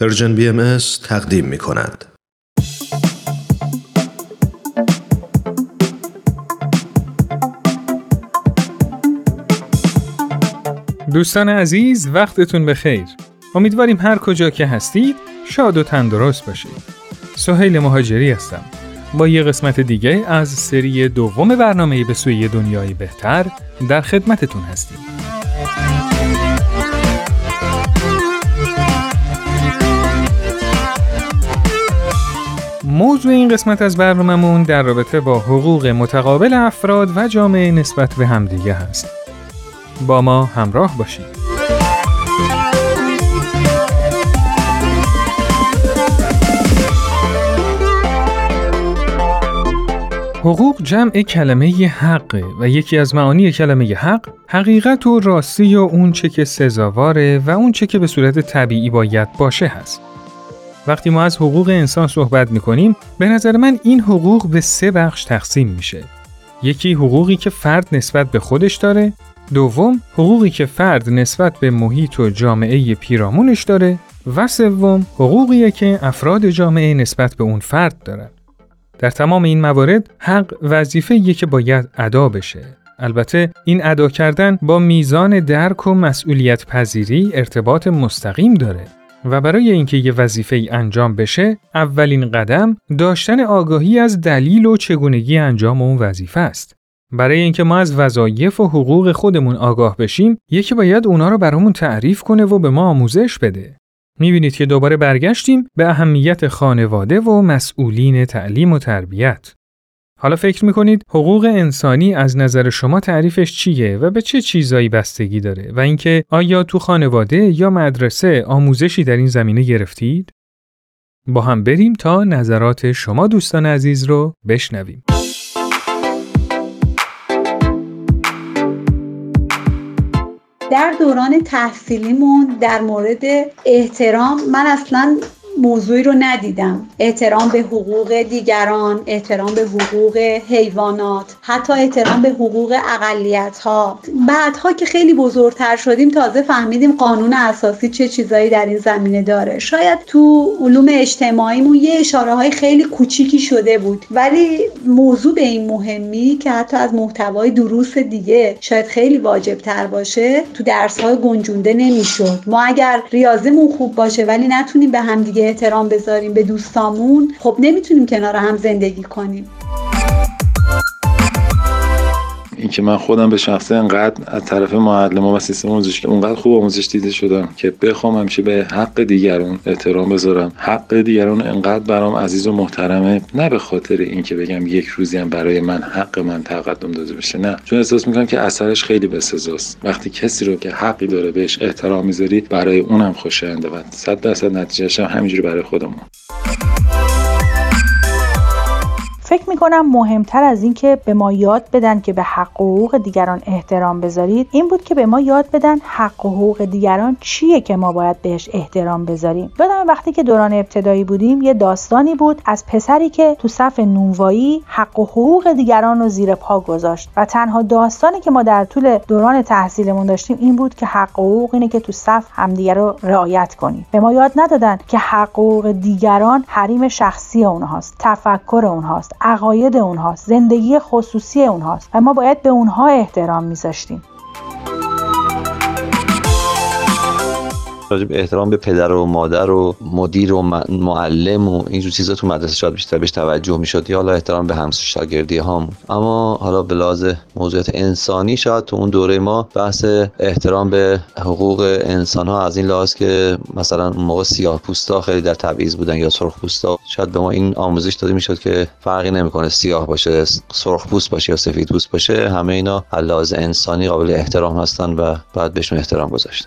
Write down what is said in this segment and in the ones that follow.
PersianBMS تقدیم می کند. دوستان عزیز وقتتون بخیر. امیدواریم هر کجا که هستید شاد و تندرست باشید. سهیل مهاجری هستم. با یه قسمت دیگه از سری دوم برنامه به سوی دنیای بهتر در خدمتتون هستیم. موضوع این قسمت از برنامهمون در رابطه با حقوق متقابل افراد و جامعه نسبت به همدیگه هست. با ما همراه باشید. حقوق جمع کلمه حق و یکی از معانی کلمه حق حقیقت و راستی و اون چه که سزاواره و اون چه که به صورت طبیعی باید باشه هست. وقتی ما از حقوق انسان صحبت می‌کنیم به نظر من این حقوق به سه بخش تقسیم میشه. یکی حقوقی که فرد نسبت به خودش داره، دوم حقوقی که فرد نسبت به محیط و جامعه پیرامونش داره و سوم حقوقی که افراد جامعه نسبت به اون فرد دارن. در تمام این موارد حق وظیفه که باید ادا بشه. البته این ادا کردن با میزان درک و مسئولیت پذیری ارتباط مستقیم داره و برای اینکه یه وظیفه ای انجام بشه اولین قدم داشتن آگاهی از دلیل و چگونگی انجام اون وظیفه است. برای اینکه ما از وظایف و حقوق خودمون آگاه بشیم یکی باید اونا رو برامون تعریف کنه و به ما آموزش بده. می‌بینید که دوباره برگشتیم به اهمیت خانواده و مسئولین تعلیم و تربیت. حالا فکر می‌کنید حقوق انسانی از نظر شما تعریفش چیه و به چه چیزایی بستگی داره و اینکه آیا تو خانواده یا مدرسه آموزشی در این زمینه گرفتید؟ با هم بریم تا نظرات شما دوستان عزیز رو بشنویم. در دوران تحصیلیمون در مورد احترام من اصلا موضوعی رو ندیدم. احترام به حقوق دیگران احترام به حقوق حیوانات حتی احترام به حقوق اقلیت ها بعدها که خیلی بزرگتر شدیم تازه فهمیدیم قانون اساسی چه چیزایی در این زمینه داره. شاید تو علوم اجتماعیمون یه اشاره های خیلی کوچیکی شده بود. ولی موضوع به این مهمی که حتی از محتوای دروس دیگه شاید خیلی واجب تر باشه تو درس های گنجونده نمی‌شد. ما اگر ریاضیمون خوب باشه ولی نتونیم به همدیگه احترام بذاریم به دوستامون. خب نمی‌تونیم کنار هم زندگی کنیم. اینکه من خودم به شخصه انقدر از طرف معلم و سیستم آموزش که اونقدر خوب آموزش دیده شدم که بخوام همیشه به حق دیگران احترام بذارم. حق دیگران انقدر برام عزیز و محترمه. نه به خاطر اینکه بگم یک روزی هم برای من حق من تقدم داده بشه نه. چون احساس می‌کنم که اثرش خیلی بسزاست وقتی کسی رو که حقی داره بهش احترام می‌ذاری برای اونم خوشاینده و 100 درصد نتیجهش هم همینجوری برای خودمون. فکر می‌کنم مهمتر از اینکه به ما یاد بدن که به حق و حقوق دیگران احترام بذارید این بود که به ما یاد بدن حق و حقوق دیگران چیه که ما باید بهش احترام بذاریم. یادم وقتی که دوران ابتدایی بودیم یه داستانی بود از پسری که تو صف نونوایی حق و حقوق دیگران رو زیر پا گذاشت و تنها داستانی که ما در طول دوران تحصیلمون داشتیم این بود که حق و حقوق اینه که تو صف همدیگه رو رعایت کنیم. به ما یاد ندادن که حق و حقوق دیگران حریم شخصی اونهاست تفکر اونهاست. عقاید اونهاست زندگی خصوصی اونهاست و ما باید به اونها احترام میذاشتیم. راجب احترام به پدر و مادر و مدیر و معلم و اینجور چیزا تو مدرسه شاید بیشتر بهش توجه می‌شد یا حالا احترام به همس شاگردی هم اما حالا به لحاظ موضوعات انسانی شاید تو اون دوره ما بحث احترام به حقوق انسان ها از این لحاظ که مثلا اون موقع سیاه پوستا خیلی در تبعیض بودن یا سرخ پوستا شاید به ما این آموزش داده می‌شد که فرقی نمی‌کنه سیاه باشه سرخ پوست باشه یا سفید پوست باشه همه اینا لحاظ انسانی قابل احترام هستن و باید بهشون احترام گذاشت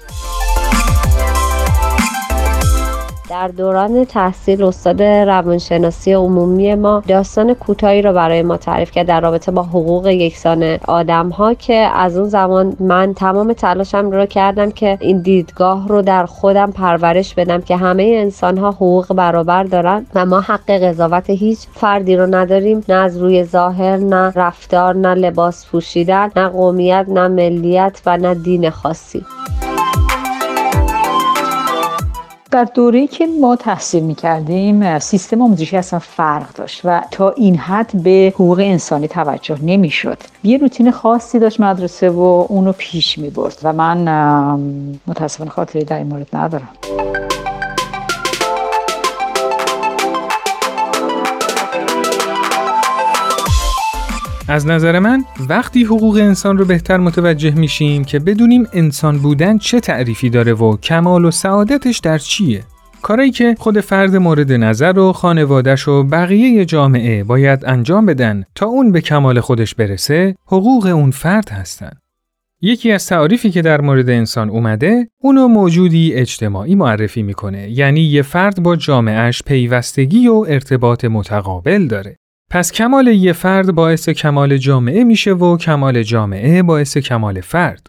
در دوران تحصیل استاد روانشناسی عمومی ما داستان کوتاهی رو برای ما تعریف کرد در رابطه با حقوق یکسان آدم ها که از اون زمان من تمام تلاشم رو کردم که این دیدگاه رو در خودم پرورش بدم که همه انسان ها حقوق برابر دارن و ما حق قضاوت هیچ فردی رو نداریم نه از روی ظاهر نه رفتار نه لباس پوشیدن نه قومیت نه ملیت و نه دین خاصی. در دوره که ما تحصیل می‌کردیم سیستم آموزشی اصلا فرق داشت و تا این حد به حقوق انسانی توجه نمی‌شد. یه روتین خاصی داشت مدرسه و اونو پیش می‌برد و من متاسفانه خاطری در این مورد ندارم. از نظر من وقتی حقوق انسان رو بهتر متوجه میشیم که بدونیم انسان بودن چه تعریفی داره و کمال و سعادتش در چیه. کاری که خود فرد مورد نظر و خانوادش و بقیه جامعه باید انجام بدن تا اون به کمال خودش برسه حقوق اون فرد هستن. یکی از تعریفی که در مورد انسان اومده اونو موجودی اجتماعی معرفی می‌کنه. یعنی یه فرد با جامعهش پیوستگی و ارتباط متقابل داره. پس کمال یه فرد باعث کمال جامعه میشه و کمال جامعه باعث کمال فرد.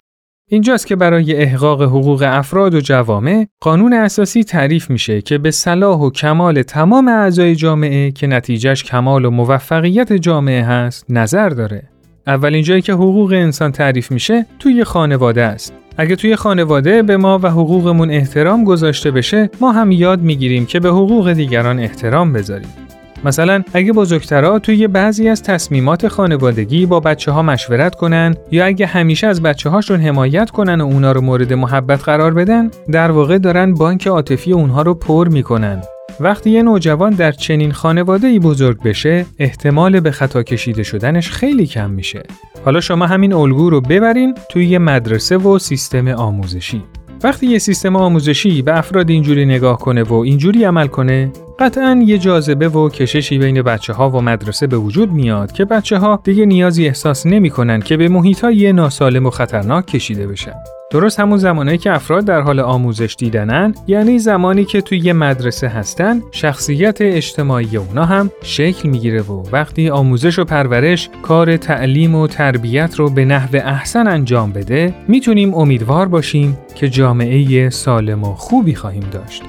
اینجاست که برای احقاق حقوق افراد و جوامع قانون اساسی تعریف میشه که به صلاح و کمال تمام اعضای جامعه که نتیجهش کمال و موفقیت جامعه هست نظر داره. اولین جایی که حقوق انسان تعریف میشه توی خانواده است. اگه توی خانواده به ما و حقوقمون احترام گذاشته بشه ما هم یاد می‌گیریم که به حقوق دیگران احترام بذاریم. مثلا اگه بزرگترها توی بعضی از تصمیمات خانوادگی با بچه ها مشورت کنن یا اگه همیشه از بچه هاشون حمایت کنن و اونا رو مورد محبت قرار بدن در واقع دارن بانک عاطفی اونها رو پر می‌کنن. وقتی یه نوجوان در چنین خانواده ای بزرگ بشه احتمال به خطا کشیده شدنش خیلی کم میشه. حالا شما همین الگو رو ببرین توی یه مدرسه و سیستم آموزشی. وقتی یه سیستم آموزشی به افراد اینجوری نگاه کنه و اینجوری عمل کنه قطعا یه جاذبه و کششی بین بچه ها و مدرسه به وجود میاد که بچه ها دیگه نیازی احساس نمی‌کنن که به محیط های ناسالم و خطرناک کشیده بشن. درست همون زمانی که افراد در حال آموزش دیدنن یعنی زمانی که توی یه مدرسه هستن شخصیت اجتماعی اونا هم شکل می‌گیره و وقتی آموزش و پرورش کار تعلیم و تربیت رو به نحو احسن انجام بده می‌تونیم امیدوار باشیم که جامعه سالم و خوبی خواهیم داشت.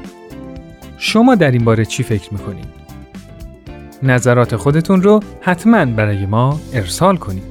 شما در این باره چی فکر می‌کنید؟ نظرات خودتون رو حتما برای ما ارسال کنید.